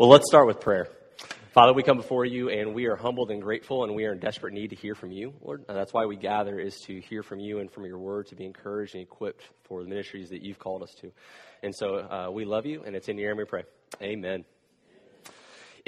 Well, let's start with prayer. Father, we come before you and we are humbled and grateful and we are in desperate need to hear from you, Lord. And that's why we gather is to hear from you and from your word to be encouraged and equipped for the ministries that you've called us to. And so uh, we love you and it's in your name we pray. Amen.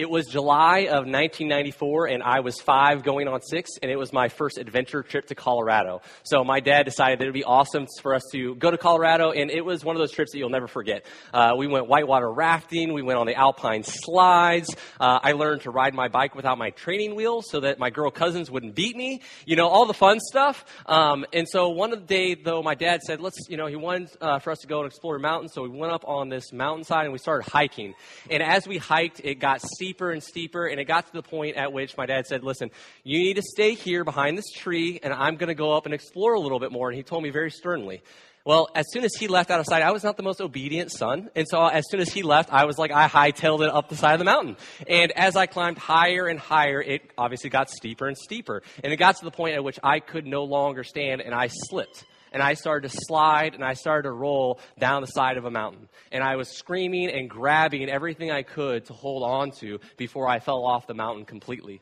It was July of 1994, and I was five going on six, and it was my first adventure trip to Colorado. So my dad decided that it would be awesome for us to go to Colorado, and it was one of those trips that you'll never forget. Uh, we went whitewater rafting, we went on the alpine slides. Uh, I learned to ride my bike without my training wheels so that my girl cousins wouldn't beat me. You know, all the fun stuff. Um, and so one day, though, my dad said, let's, you know, he wanted uh, for us to go and explore a mountain, so we went up on this mountainside and we started hiking. And as we hiked, it got steeper and steeper, and it got to the point at which my dad said, Listen, you need to stay here behind this tree, and I'm going to go up and explore a little bit more. And he told me very sternly. Well, as soon as he left out of sight, I was not the most obedient son. And so as soon as he left, I was like, I hightailed it up the side of the mountain. And as I climbed higher and higher, it obviously got steeper and steeper. And it got to the point at which I could no longer stand and I slipped and I started to slide and I started to roll down the side of a mountain. And I was screaming and grabbing everything I could to hold on to before I fell off the mountain completely.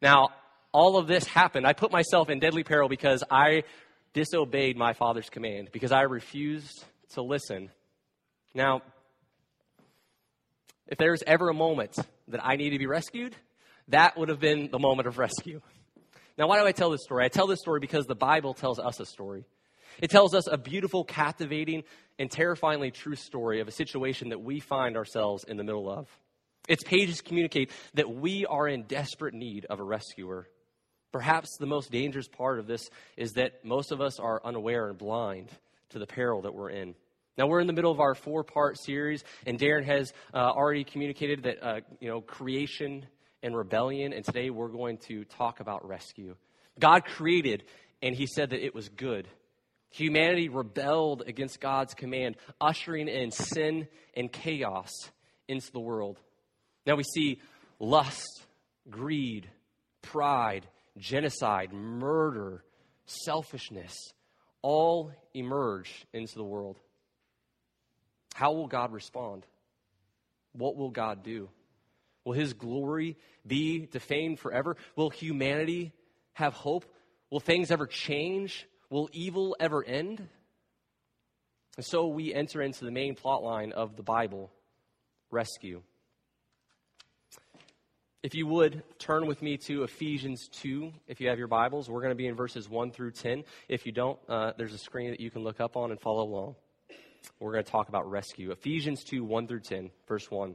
Now, all of this happened. I put myself in deadly peril because I disobeyed my father's command, because I refused to listen. Now, if there's ever a moment that I need to be rescued, that would have been the moment of rescue. Now, why do I tell this story? I tell this story because the Bible tells us a story. It tells us a beautiful, captivating, and terrifyingly true story of a situation that we find ourselves in the middle of. Its pages communicate that we are in desperate need of a rescuer. Perhaps the most dangerous part of this is that most of us are unaware and blind to the peril that we're in. Now we're in the middle of our four-part series, and Darren has uh, already communicated that uh, you know creation and rebellion, and today we're going to talk about rescue. God created, and He said that it was good. Humanity rebelled against God's command, ushering in sin and chaos into the world. Now we see lust, greed, pride, genocide, murder, selfishness all emerge into the world. How will God respond? What will God do? Will his glory be defamed forever? Will humanity have hope? Will things ever change? Will evil ever end? And so we enter into the main plot line of the Bible rescue. If you would, turn with me to Ephesians 2. If you have your Bibles, we're going to be in verses 1 through 10. If you don't, uh, there's a screen that you can look up on and follow along. We're going to talk about rescue. Ephesians 2 1 through 10, verse 1.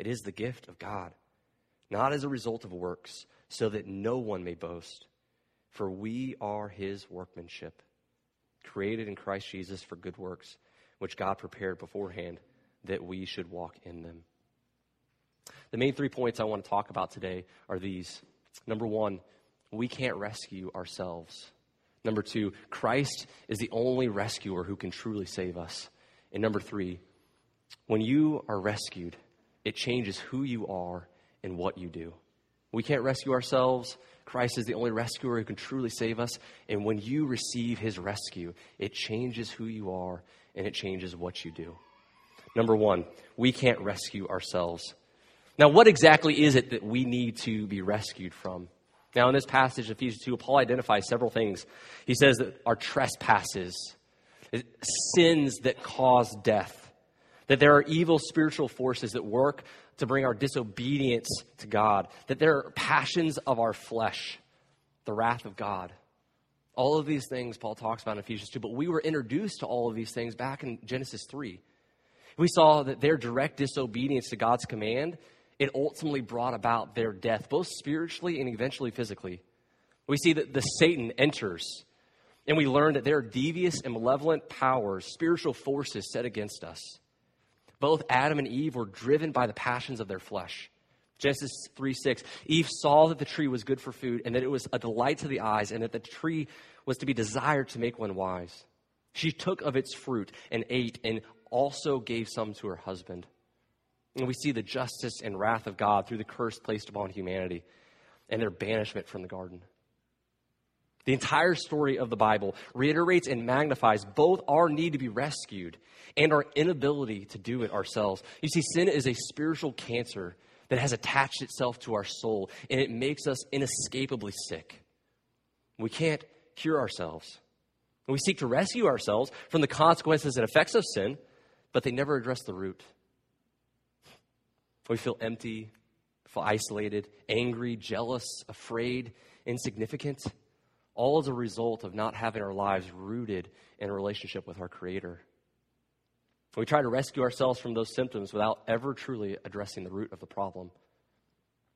It is the gift of God, not as a result of works, so that no one may boast. For we are his workmanship, created in Christ Jesus for good works, which God prepared beforehand that we should walk in them. The main three points I want to talk about today are these. Number one, we can't rescue ourselves. Number two, Christ is the only rescuer who can truly save us. And number three, when you are rescued, it changes who you are and what you do. We can't rescue ourselves. Christ is the only rescuer who can truly save us. And when you receive his rescue, it changes who you are and it changes what you do. Number one, we can't rescue ourselves. Now, what exactly is it that we need to be rescued from? Now, in this passage, Ephesians 2, Paul identifies several things. He says that our trespasses, sins that cause death, that there are evil spiritual forces that work to bring our disobedience to God, that there are passions of our flesh, the wrath of God. All of these things Paul talks about in Ephesians 2, but we were introduced to all of these things back in Genesis 3. We saw that their direct disobedience to God's command, it ultimately brought about their death, both spiritually and eventually physically. We see that the Satan enters, and we learn that there are devious and malevolent powers, spiritual forces set against us. Both Adam and Eve were driven by the passions of their flesh. Genesis 3 6. Eve saw that the tree was good for food and that it was a delight to the eyes and that the tree was to be desired to make one wise. She took of its fruit and ate and also gave some to her husband. And we see the justice and wrath of God through the curse placed upon humanity and their banishment from the garden. The entire story of the Bible reiterates and magnifies both our need to be rescued and our inability to do it ourselves. You see, sin is a spiritual cancer that has attached itself to our soul, and it makes us inescapably sick. We can't cure ourselves. We seek to rescue ourselves from the consequences and effects of sin, but they never address the root. We feel empty, feel isolated, angry, jealous, afraid, insignificant, all as a result of not having our lives rooted in a relationship with our Creator. We try to rescue ourselves from those symptoms without ever truly addressing the root of the problem.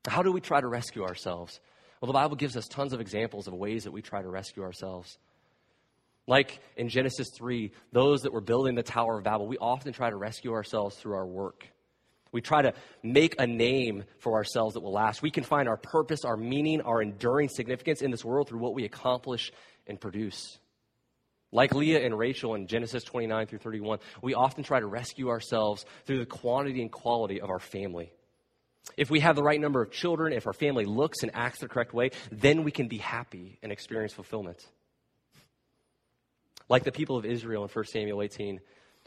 How do we try to rescue ourselves? Well, the Bible gives us tons of examples of ways that we try to rescue ourselves. Like in Genesis 3, those that were building the Tower of Babel, we often try to rescue ourselves through our work. We try to make a name for ourselves that will last. We can find our purpose, our meaning, our enduring significance in this world through what we accomplish and produce. Like Leah and Rachel in Genesis 29 through 31, we often try to rescue ourselves through the quantity and quality of our family. If we have the right number of children, if our family looks and acts the correct way, then we can be happy and experience fulfillment. Like the people of Israel in 1 Samuel 18,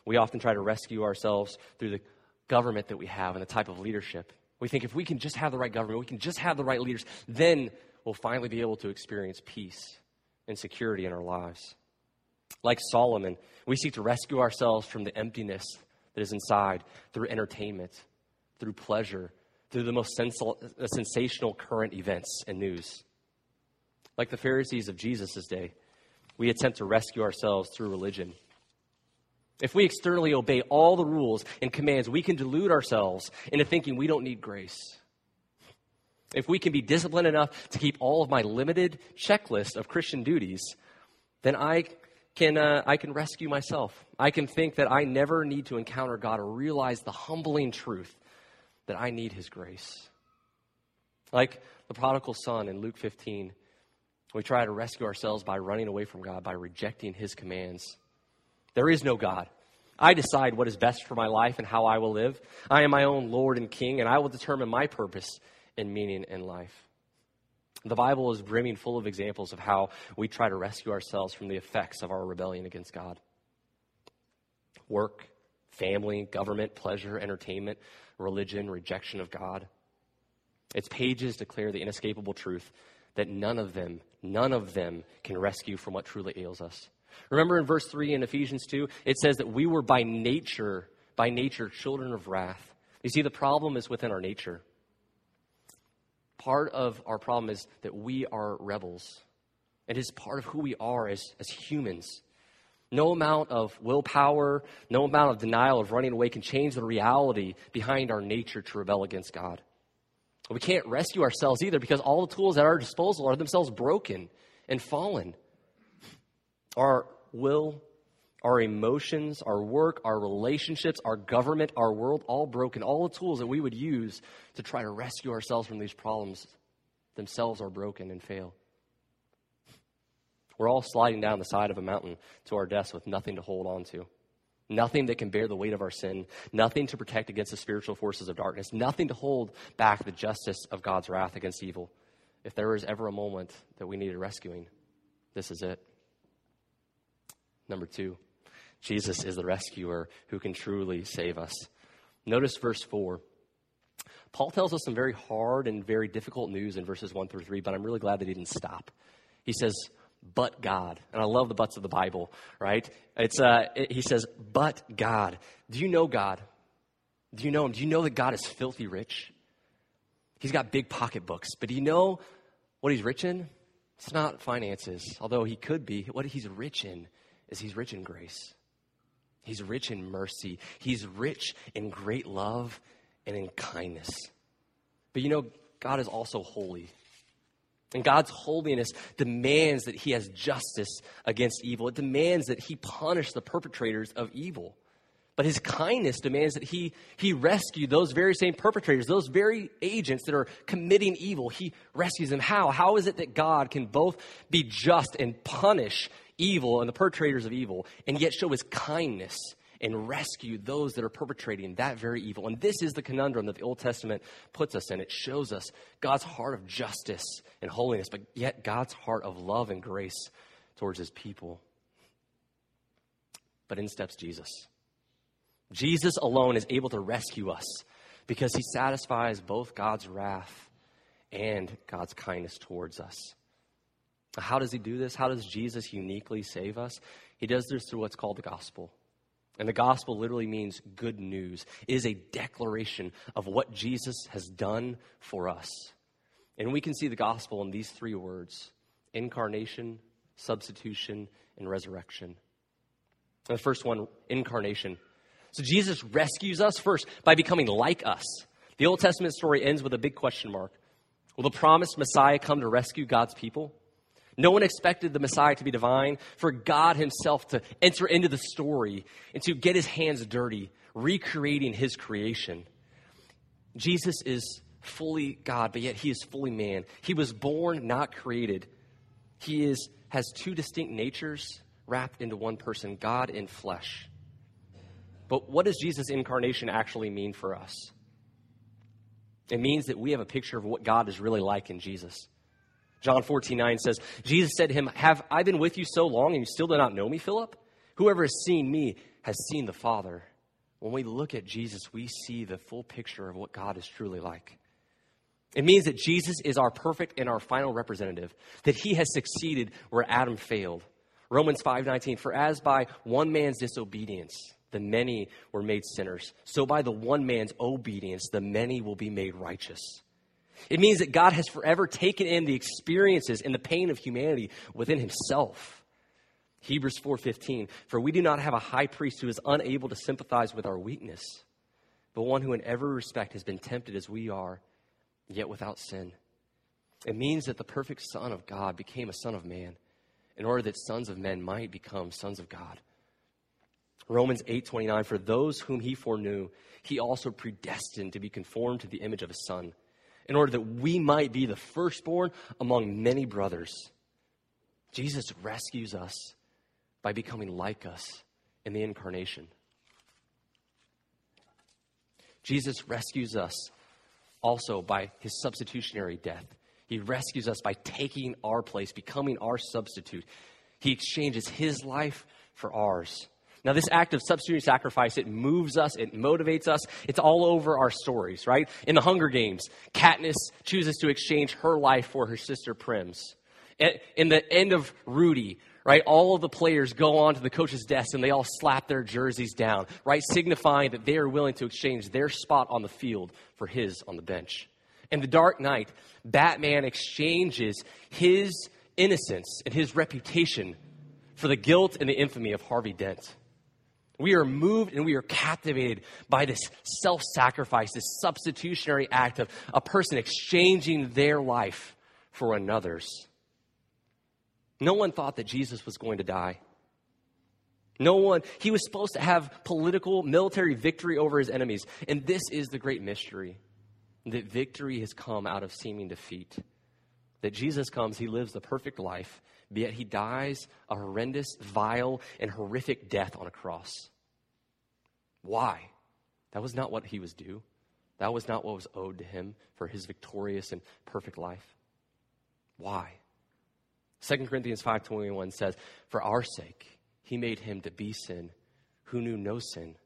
we often try to rescue ourselves through the government that we have and the type of leadership. We think if we can just have the right government, we can just have the right leaders, then we'll finally be able to experience peace and security in our lives. Like Solomon, we seek to rescue ourselves from the emptiness that is inside through entertainment, through pleasure, through the most sensational current events and news. Like the Pharisees of Jesus' day, we attempt to rescue ourselves through religion. If we externally obey all the rules and commands, we can delude ourselves into thinking we don't need grace. If we can be disciplined enough to keep all of my limited checklist of Christian duties, then I can, uh, I can rescue myself. I can think that I never need to encounter God or realize the humbling truth that I need His grace. Like the prodigal son in Luke 15, we try to rescue ourselves by running away from God, by rejecting His commands. There is no God. I decide what is best for my life and how I will live. I am my own Lord and King, and I will determine my purpose and meaning in life. The Bible is brimming full of examples of how we try to rescue ourselves from the effects of our rebellion against God. Work, family, government, pleasure, entertainment, religion, rejection of God. Its pages declare the inescapable truth that none of them, none of them can rescue from what truly ails us. Remember in verse 3 in Ephesians 2, it says that we were by nature, by nature, children of wrath. You see, the problem is within our nature. Part of our problem is that we are rebels. It is part of who we are as, as humans. No amount of willpower, no amount of denial of running away can change the reality behind our nature to rebel against God. We can't rescue ourselves either because all the tools at our disposal are themselves broken and fallen. Our will, our emotions, our work, our relationships, our government, our world, all broken. All the tools that we would use to try to rescue ourselves from these problems themselves are broken and fail. We're all sliding down the side of a mountain to our deaths with nothing to hold on to. Nothing that can bear the weight of our sin, nothing to protect against the spiritual forces of darkness, nothing to hold back the justice of God's wrath against evil. If there is ever a moment that we needed rescuing, this is it. Number two, Jesus is the rescuer who can truly save us. Notice verse 4. Paul tells us some very hard and very difficult news in verses 1 through 3, but I'm really glad that he didn't stop. He says, but God. And I love the buts of the Bible, right? It's, uh, it, he says, but God. Do you know God? Do you know him? Do you know that God is filthy rich? He's got big pocketbooks, but do you know what he's rich in? It's not finances, although he could be. What he's rich in is he's rich in grace. He's rich in mercy. He's rich in great love and in kindness. But you know, God is also holy. And God's holiness demands that he has justice against evil. It demands that he punish the perpetrators of evil. But his kindness demands that he, he rescue those very same perpetrators, those very agents that are committing evil. He rescues them. How? How is it that God can both be just and punish evil and the perpetrators of evil, and yet show his kindness and rescue those that are perpetrating that very evil? And this is the conundrum that the Old Testament puts us in. It shows us God's heart of justice and holiness, but yet God's heart of love and grace towards his people. But in steps Jesus. Jesus alone is able to rescue us because he satisfies both God's wrath and God's kindness towards us. How does he do this? How does Jesus uniquely save us? He does this through what's called the gospel. And the gospel literally means good news. It is a declaration of what Jesus has done for us. And we can see the gospel in these three words incarnation, substitution, and resurrection. And the first one, incarnation. So Jesus rescues us first by becoming like us. The Old Testament story ends with a big question mark. Will the promised Messiah come to rescue God's people? No one expected the Messiah to be divine, for God Himself to enter into the story and to get His hands dirty, recreating His creation. Jesus is fully God, but yet He is fully man. He was born, not created. He is, has two distinct natures wrapped into one person God in flesh. But what does Jesus' incarnation actually mean for us? It means that we have a picture of what God is really like in Jesus. John 14, 9 says, Jesus said to him, Have I been with you so long and you still do not know me, Philip? Whoever has seen me has seen the Father. When we look at Jesus, we see the full picture of what God is truly like. It means that Jesus is our perfect and our final representative, that he has succeeded where Adam failed. Romans 5:19 For as by one man's disobedience the many were made sinners. So by the one man's obedience, the many will be made righteous. It means that God has forever taken in the experiences and the pain of humanity within himself. Hebrews 4:15 For we do not have a high priest who is unable to sympathize with our weakness, but one who in every respect has been tempted as we are, yet without sin. It means that the perfect son of God became a son of man in order that sons of men might become sons of God. Romans 8:29 for those whom he foreknew he also predestined to be conformed to the image of his son in order that we might be the firstborn among many brothers. Jesus rescues us by becoming like us in the incarnation. Jesus rescues us also by his substitutionary death. He rescues us by taking our place, becoming our substitute. He exchanges his life for ours. Now, this act of substitute sacrifice, it moves us, it motivates us. It's all over our stories, right? In the Hunger Games, Katniss chooses to exchange her life for her sister Prim's. In the end of Rudy, right, all of the players go on to the coach's desk and they all slap their jerseys down, right, signifying that they are willing to exchange their spot on the field for his on the bench. In The Dark Knight, Batman exchanges his innocence and his reputation for the guilt and the infamy of Harvey Dent. We are moved and we are captivated by this self sacrifice, this substitutionary act of a person exchanging their life for another's. No one thought that Jesus was going to die. No one, he was supposed to have political, military victory over his enemies. And this is the great mystery that victory has come out of seeming defeat. That Jesus comes, he lives the perfect life, yet he dies a horrendous, vile, and horrific death on a cross. Why? That was not what he was due. That was not what was owed to him for his victorious and perfect life. Why? 2 Corinthians 5:21 says, "For our sake he made him to be sin who knew no sin,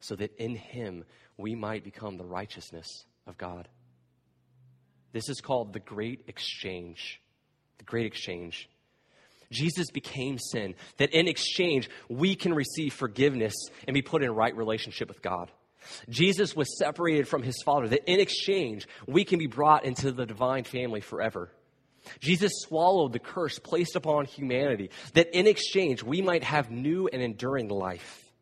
so that in him we might become the righteousness of God." This is called the great exchange. The great exchange. Jesus became sin, that in exchange we can receive forgiveness and be put in right relationship with God. Jesus was separated from his Father, that in exchange, we can be brought into the divine family forever. Jesus swallowed the curse placed upon humanity, that in exchange, we might have new and enduring life.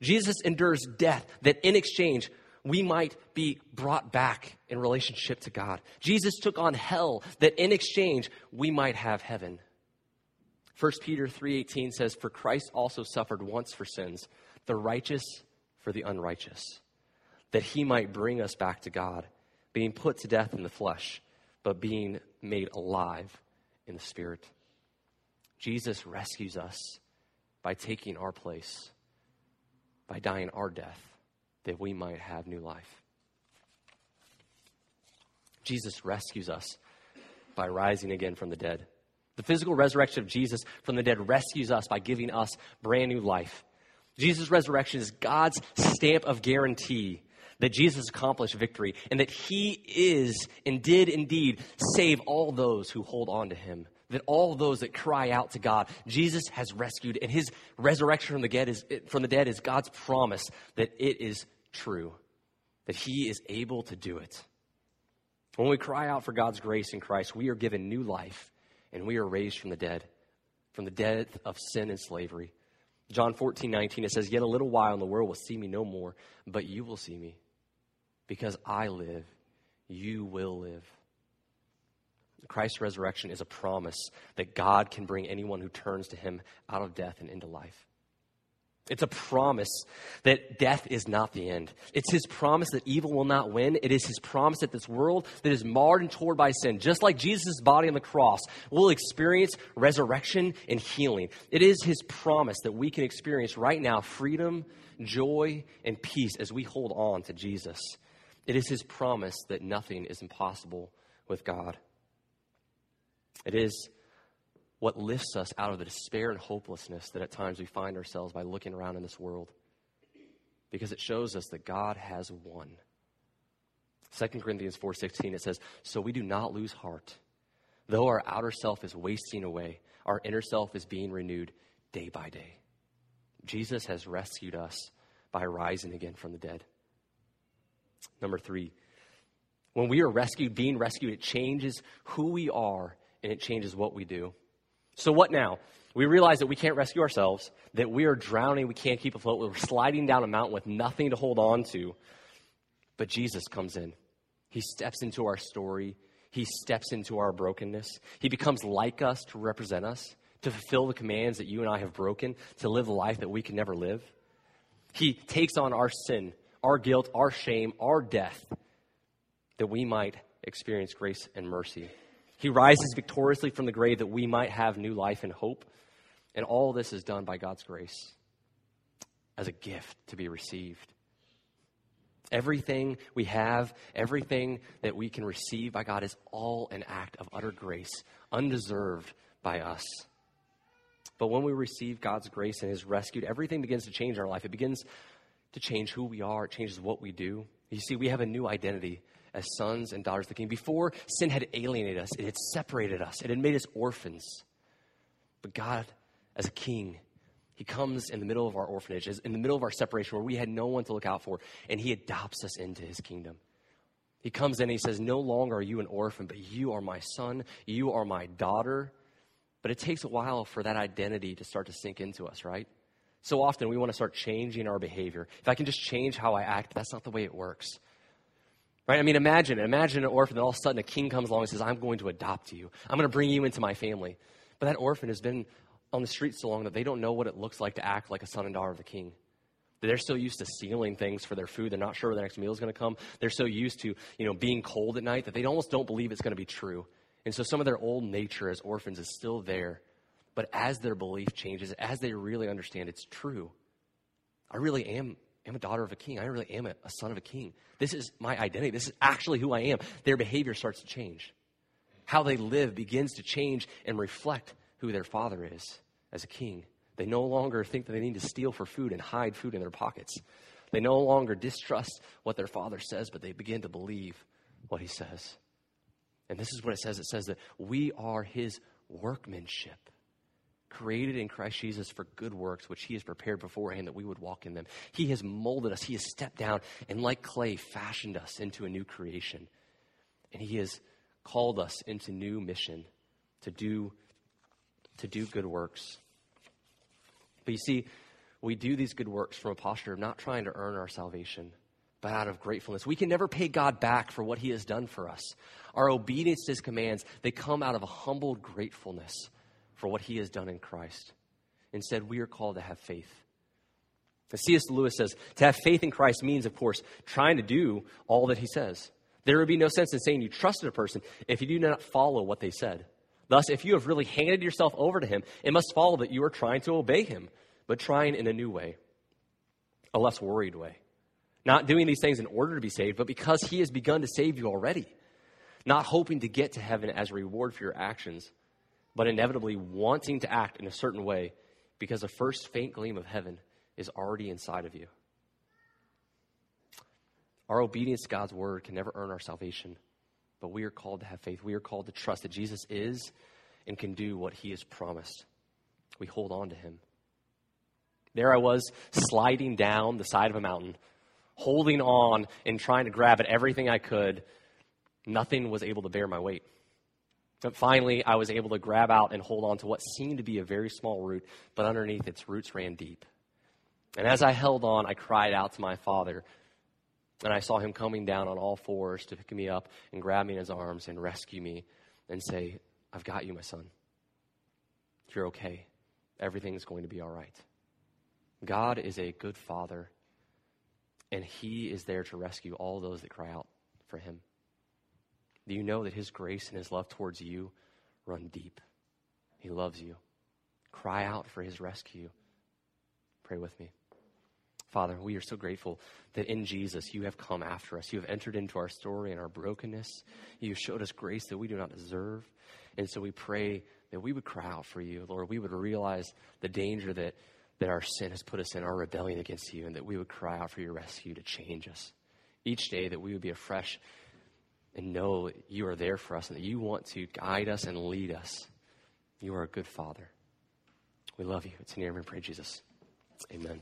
Jesus endures death, that in exchange, we might be brought back in relationship to God. Jesus took on hell, that in exchange, we might have heaven. 1 Peter 3:18 says for Christ also suffered once for sins the righteous for the unrighteous that he might bring us back to God being put to death in the flesh but being made alive in the spirit. Jesus rescues us by taking our place by dying our death that we might have new life. Jesus rescues us by rising again from the dead the physical resurrection of Jesus from the dead rescues us by giving us brand new life. Jesus' resurrection is God's stamp of guarantee that Jesus accomplished victory and that he is and did indeed save all those who hold on to him. That all those that cry out to God, Jesus has rescued, and his resurrection from the dead is, from the dead is God's promise that it is true, that he is able to do it. When we cry out for God's grace in Christ, we are given new life and we are raised from the dead, from the death of sin and slavery. John 14, 19, it says, Yet a little while and the world will see me no more, but you will see me. Because I live, you will live. Christ's resurrection is a promise that God can bring anyone who turns to him out of death and into life. It's a promise that death is not the end. It's his promise that evil will not win. It is his promise that this world that is marred and torn by sin, just like Jesus' body on the cross, will experience resurrection and healing. It is his promise that we can experience right now freedom, joy, and peace as we hold on to Jesus. It is his promise that nothing is impossible with God. It is what lifts us out of the despair and hopelessness that at times we find ourselves by looking around in this world. Because it shows us that God has won. 2 Corinthians 4:16 it says, "So we do not lose heart. Though our outer self is wasting away, our inner self is being renewed day by day." Jesus has rescued us by rising again from the dead. Number 3. When we are rescued, being rescued, it changes who we are and it changes what we do. So, what now? We realize that we can't rescue ourselves, that we are drowning, we can't keep afloat, we're sliding down a mountain with nothing to hold on to. But Jesus comes in. He steps into our story, He steps into our brokenness. He becomes like us to represent us, to fulfill the commands that you and I have broken, to live a life that we can never live. He takes on our sin, our guilt, our shame, our death, that we might experience grace and mercy. He rises victoriously from the grave that we might have new life and hope. And all this is done by God's grace as a gift to be received. Everything we have, everything that we can receive by God is all an act of utter grace, undeserved by us. But when we receive God's grace and His rescued, everything begins to change in our life. It begins to change who we are, it changes what we do. You see, we have a new identity as sons and daughters of the king. Before sin had alienated us, it had separated us, it had made us orphans. But God, as a king, he comes in the middle of our orphanage, in the middle of our separation where we had no one to look out for, and he adopts us into his kingdom. He comes in and he says, No longer are you an orphan, but you are my son, you are my daughter. But it takes a while for that identity to start to sink into us, right? So often we want to start changing our behavior. If I can just change how I act, that's not the way it works. Right? I mean, imagine, imagine an orphan, and all of a sudden a king comes along and says, I'm going to adopt you. I'm going to bring you into my family. But that orphan has been on the streets so long that they don't know what it looks like to act like a son and daughter of the king. They're so used to stealing things for their food. They're not sure where the next meal is going to come. They're so used to, you know, being cold at night that they almost don't believe it's going to be true. And so some of their old nature as orphans is still there. But as their belief changes, as they really understand it's true, I really am am a daughter of a king. I really am a, a son of a king. This is my identity. This is actually who I am. Their behavior starts to change. How they live begins to change and reflect who their father is as a king. They no longer think that they need to steal for food and hide food in their pockets. They no longer distrust what their father says, but they begin to believe what he says. And this is what it says it says that we are his workmanship, created in Christ Jesus for good works, which He has prepared beforehand that we would walk in them. He has molded us, He has stepped down and, like clay, fashioned us into a new creation. And He has called us into new mission to do, to do good works. But you see, we do these good works from a posture of not trying to earn our salvation, but out of gratefulness. We can never pay God back for what He has done for us. Our obedience to His commands, they come out of a humbled gratefulness for what He has done in Christ. Instead, we are called to have faith. C.S. Lewis says, to have faith in Christ means, of course, trying to do all that He says. There would be no sense in saying you trusted a person if you do not follow what they said. Thus, if you have really handed yourself over to Him, it must follow that you are trying to obey Him, but trying in a new way, a less worried way. Not doing these things in order to be saved, but because He has begun to save you already. Not hoping to get to heaven as a reward for your actions, but inevitably wanting to act in a certain way because the first faint gleam of heaven is already inside of you. Our obedience to God's word can never earn our salvation, but we are called to have faith. We are called to trust that Jesus is and can do what he has promised. We hold on to him. There I was, sliding down the side of a mountain, holding on and trying to grab at everything I could. Nothing was able to bear my weight. But finally, I was able to grab out and hold on to what seemed to be a very small root, but underneath its roots ran deep. And as I held on, I cried out to my father. And I saw him coming down on all fours to pick me up and grab me in his arms and rescue me and say, I've got you, my son. You're okay. Everything's going to be all right. God is a good father, and he is there to rescue all those that cry out for him. Do you know that His grace and His love towards you run deep? He loves you. Cry out for His rescue. Pray with me. Father, we are so grateful that in Jesus you have come after us. You have entered into our story and our brokenness. You showed us grace that we do not deserve. And so we pray that we would cry out for you, Lord. We would realize the danger that, that our sin has put us in, our rebellion against you, and that we would cry out for your rescue to change us. Each day that we would be afresh and know that you are there for us and that you want to guide us and lead us. You are a good Father. We love you. It's in your name we pray, Jesus. Amen.